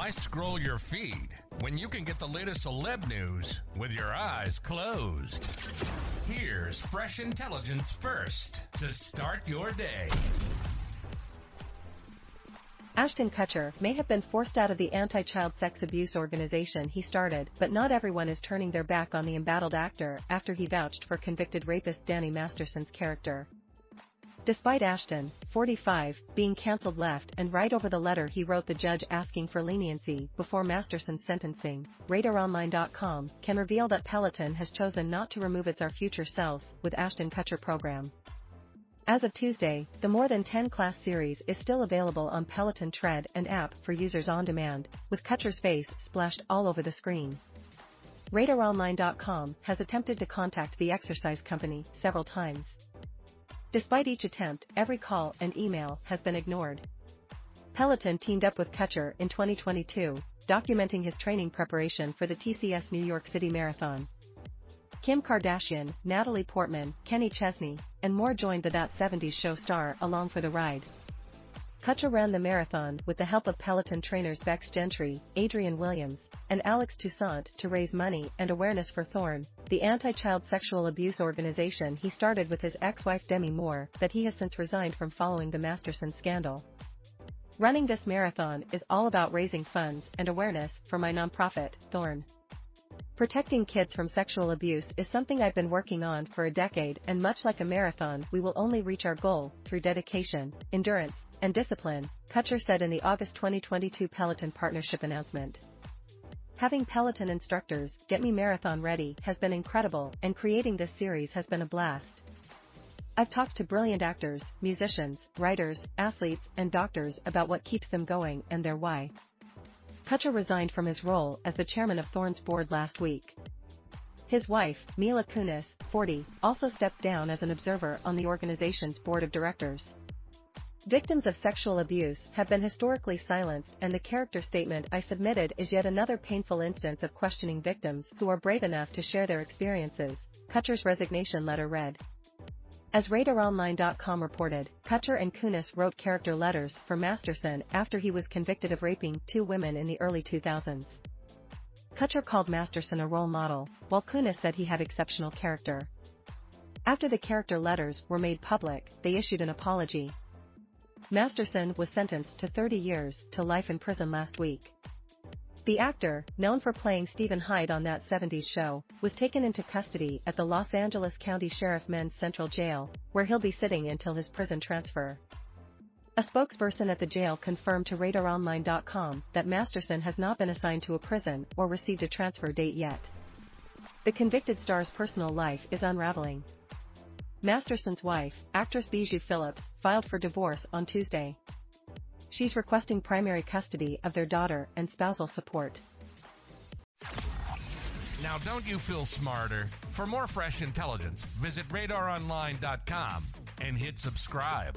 Why scroll your feed when you can get the latest celeb news with your eyes closed? Here's fresh intelligence first to start your day. Ashton Kutcher may have been forced out of the anti-child sex abuse organization he started, but not everyone is turning their back on the embattled actor after he vouched for convicted rapist Danny Masterson's character. Despite Ashton, 45, being cancelled left and right over the letter he wrote the judge asking for leniency before Masterson's sentencing, RadarOnline.com can reveal that Peloton has chosen not to remove its Our Future Selves with Ashton Kutcher program. As of Tuesday, the more than 10 class series is still available on Peloton Tread and app for users on demand, with Kutcher's face splashed all over the screen. RadarOnline.com has attempted to contact the exercise company several times. Despite each attempt, every call and email has been ignored. Peloton teamed up with Kutcher in 2022, documenting his training preparation for the TCS New York City Marathon. Kim Kardashian, Natalie Portman, Kenny Chesney, and more joined the That 70s Show star along for the ride. Kutcher ran the marathon with the help of Peloton trainers Bex Gentry, Adrian Williams, and Alex Toussaint to raise money and awareness for Thorn, the anti-child sexual abuse organization he started with his ex-wife Demi Moore that he has since resigned from following the Masterson scandal. Running this marathon is all about raising funds and awareness for my nonprofit, Thorn. Protecting kids from sexual abuse is something I've been working on for a decade and much like a marathon we will only reach our goal through dedication, endurance, and discipline, Kutcher said in the August 2022 Peloton partnership announcement. Having Peloton instructors get me marathon ready has been incredible and creating this series has been a blast. I've talked to brilliant actors, musicians, writers, athletes, and doctors about what keeps them going and their why. Kutcher resigned from his role as the chairman of Thorn's board last week. His wife, Mila Kunis, 40, also stepped down as an observer on the organization's board of directors. Victims of sexual abuse have been historically silenced and the character statement I submitted is yet another painful instance of questioning victims who are brave enough to share their experiences, Kutcher's resignation letter read. As RadarOnline.com reported, Kutcher and Kunis wrote character letters for Masterson after he was convicted of raping two women in the early 2000s. Kutcher called Masterson a role model, while Kunis said he had exceptional character. After the character letters were made public, they issued an apology. Masterson was sentenced to 30 years to life in prison last week. The actor, known for playing Steven Hyde on that 70s show, was taken into custody at the Los Angeles County Sheriff Men's Central Jail, where he'll be sitting until his prison transfer. A spokesperson at the jail confirmed to RadarOnline.com that Masterson has not been assigned to a prison or received a transfer date yet. The convicted star's personal life is unraveling. Masterson's wife, actress Bijou Phillips, filed for divorce on Tuesday she's requesting primary custody of their daughter and spousal support. Now, don't you feel smarter? For more fresh intelligence, visit radaronline.com and hit subscribe.